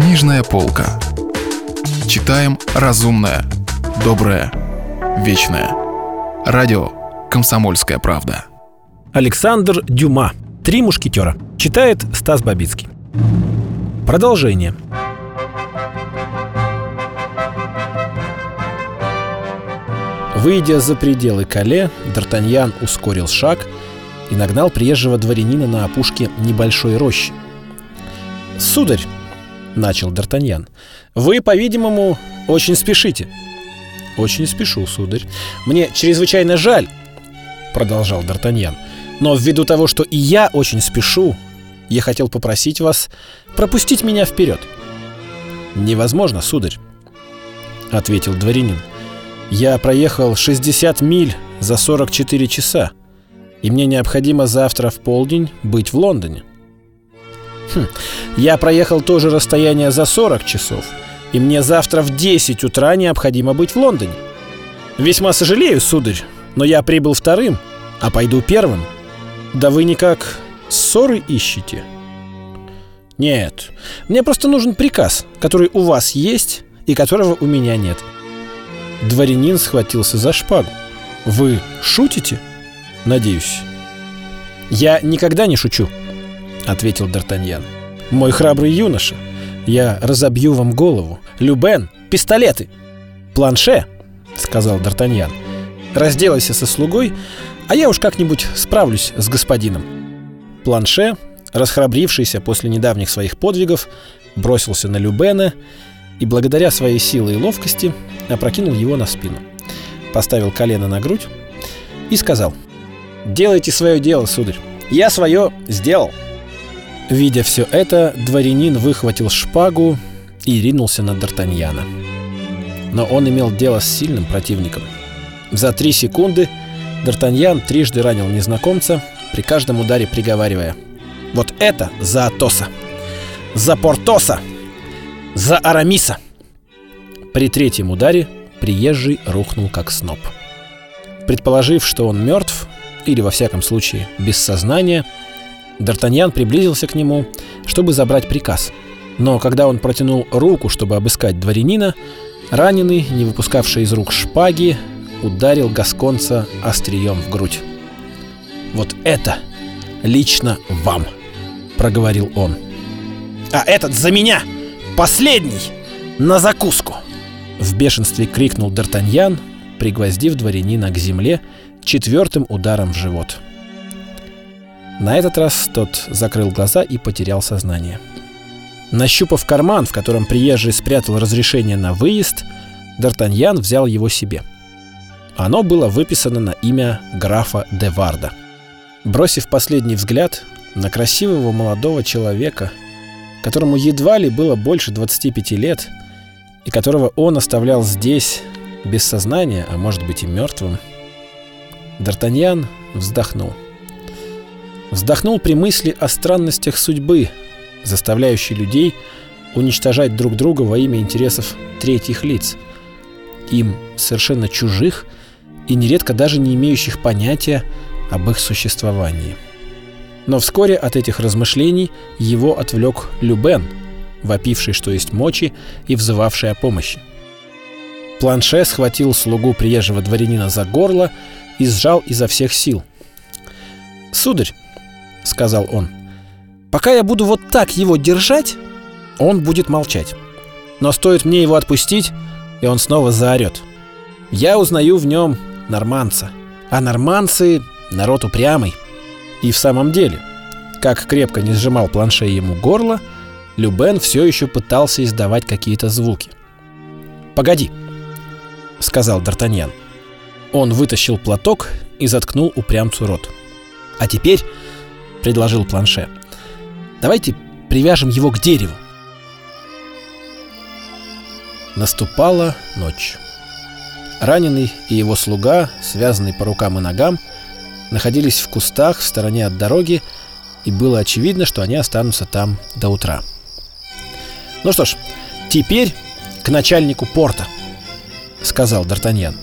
Книжная полка. Читаем разумное, доброе, вечное. Радио «Комсомольская правда». Александр Дюма. «Три мушкетера». Читает Стас Бабицкий. Продолжение. Выйдя за пределы Кале, Д'Артаньян ускорил шаг и нагнал приезжего дворянина на опушке небольшой рощи. «Сударь», — начал Д'Артаньян, — «вы, по-видимому, очень спешите». «Очень спешу, сударь. Мне чрезвычайно жаль», — продолжал Д'Артаньян, — «но ввиду того, что и я очень спешу, я хотел попросить вас пропустить меня вперед». «Невозможно, сударь», — ответил дворянин. Я проехал 60 миль за 44 часа, и мне необходимо завтра в полдень быть в Лондоне. Хм, я проехал то же расстояние за 40 часов, и мне завтра в 10 утра необходимо быть в Лондоне. Весьма сожалею, сударь, но я прибыл вторым, а пойду первым. Да вы никак ссоры ищете? Нет, мне просто нужен приказ, который у вас есть и которого у меня нет. Дворянин схватился за шпагу. «Вы шутите?» «Надеюсь». «Я никогда не шучу», — ответил Д'Артаньян. «Мой храбрый юноша, я разобью вам голову. Любен, пистолеты!» «Планше», — сказал Д'Артаньян. «Разделайся со слугой, а я уж как-нибудь справлюсь с господином». Планше, расхрабрившийся после недавних своих подвигов, бросился на Любена и благодаря своей силе и ловкости опрокинул его на спину. Поставил колено на грудь и сказал «Делайте свое дело, сударь. Я свое сделал». Видя все это, дворянин выхватил шпагу и ринулся на Д'Артаньяна. Но он имел дело с сильным противником. За три секунды Д'Артаньян трижды ранил незнакомца, при каждом ударе приговаривая «Вот это за Атоса! За Портоса!» За Арамиса!» При третьем ударе приезжий рухнул как сноп. Предположив, что он мертв, или во всяком случае без сознания, Д'Артаньян приблизился к нему, чтобы забрать приказ. Но когда он протянул руку, чтобы обыскать дворянина, раненый, не выпускавший из рук шпаги, ударил гасконца острием в грудь. «Вот это лично вам!» — проговорил он. «А этот за меня!» Последний! На закуску!» В бешенстве крикнул Д'Артаньян, пригвоздив дворянина к земле четвертым ударом в живот. На этот раз тот закрыл глаза и потерял сознание. Нащупав карман, в котором приезжий спрятал разрешение на выезд, Д'Артаньян взял его себе. Оно было выписано на имя графа де Варда. Бросив последний взгляд на красивого молодого человека – которому едва ли было больше 25 лет, и которого он оставлял здесь, без сознания, а может быть и мертвым. Д'Артаньян вздохнул. Вздохнул при мысли о странностях судьбы, заставляющей людей уничтожать друг друга во имя интересов третьих лиц, им совершенно чужих и нередко даже не имеющих понятия об их существовании. Но вскоре от этих размышлений его отвлек Любен, вопивший, что есть мочи, и взывавший о помощи. Планше схватил слугу приезжего дворянина за горло и сжал изо всех сил. «Сударь», — сказал он, — «пока я буду вот так его держать, он будет молчать. Но стоит мне его отпустить, и он снова заорет. Я узнаю в нем норманца, а норманцы — народ упрямый». И в самом деле, как крепко не сжимал планше ему горло, Любен все еще пытался издавать какие-то звуки. «Погоди», — сказал Д'Артаньян. Он вытащил платок и заткнул упрямцу рот. «А теперь», — предложил планше, — «давайте привяжем его к дереву». Наступала ночь. Раненый и его слуга, связанный по рукам и ногам, — находились в кустах в стороне от дороги, и было очевидно, что они останутся там до утра. «Ну что ж, теперь к начальнику порта», — сказал Д'Артаньян.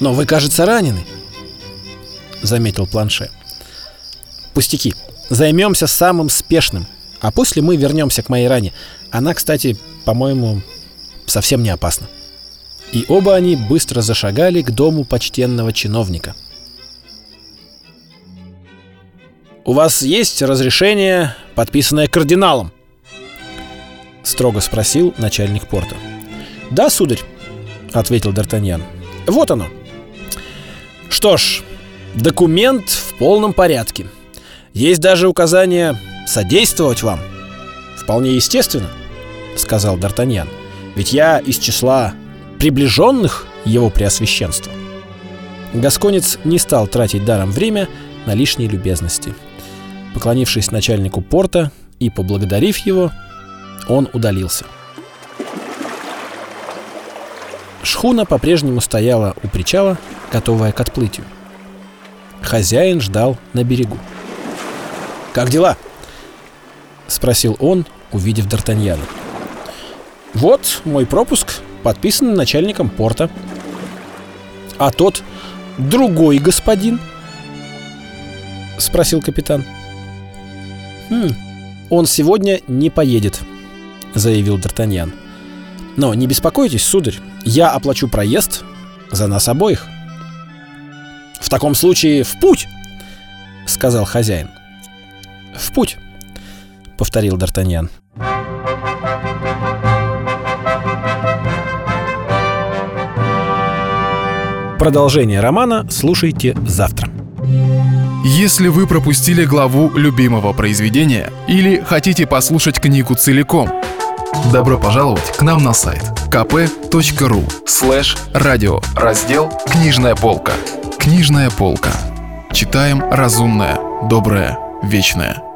«Но вы, кажется, ранены», — заметил Планше. «Пустяки. Займемся самым спешным», А после мы вернемся к моей ране. Она, кстати, по-моему, совсем не опасна. И оба они быстро зашагали к дому почтенного чиновника. «У вас есть разрешение, подписанное кардиналом?» Строго спросил начальник порта. «Да, сударь», — ответил Д'Артаньян. «Вот оно». «Что ж, документ в полном порядке. Есть даже указание содействовать вам. Вполне естественно», — сказал Д'Артаньян. «Ведь я из числа приближенных его преосвященства». Гасконец не стал тратить даром время на лишние любезности. Поклонившись начальнику порта и поблагодарив его, он удалился. Шхуна по-прежнему стояла у причала, готовая к отплытию. Хозяин ждал на берегу. «Как дела?» — спросил он, увидев Д'Артаньяна. «Вот мой пропуск, подписан начальником порта». «А тот другой господин?» — спросил капитан. «Хм, он сегодня не поедет», — заявил Д'Артаньян. «Но не беспокойтесь, сударь, я оплачу проезд за нас обоих». «В таком случае в путь!» — сказал хозяин. «В путь!» — повторил Д'Артаньян. Продолжение романа слушайте завтра. Если вы пропустили главу любимого произведения или хотите послушать книгу целиком, добро пожаловать к нам на сайт kp.ru слэш радио раздел «Книжная полка». Книжная полка. Читаем разумное, доброе, вечное.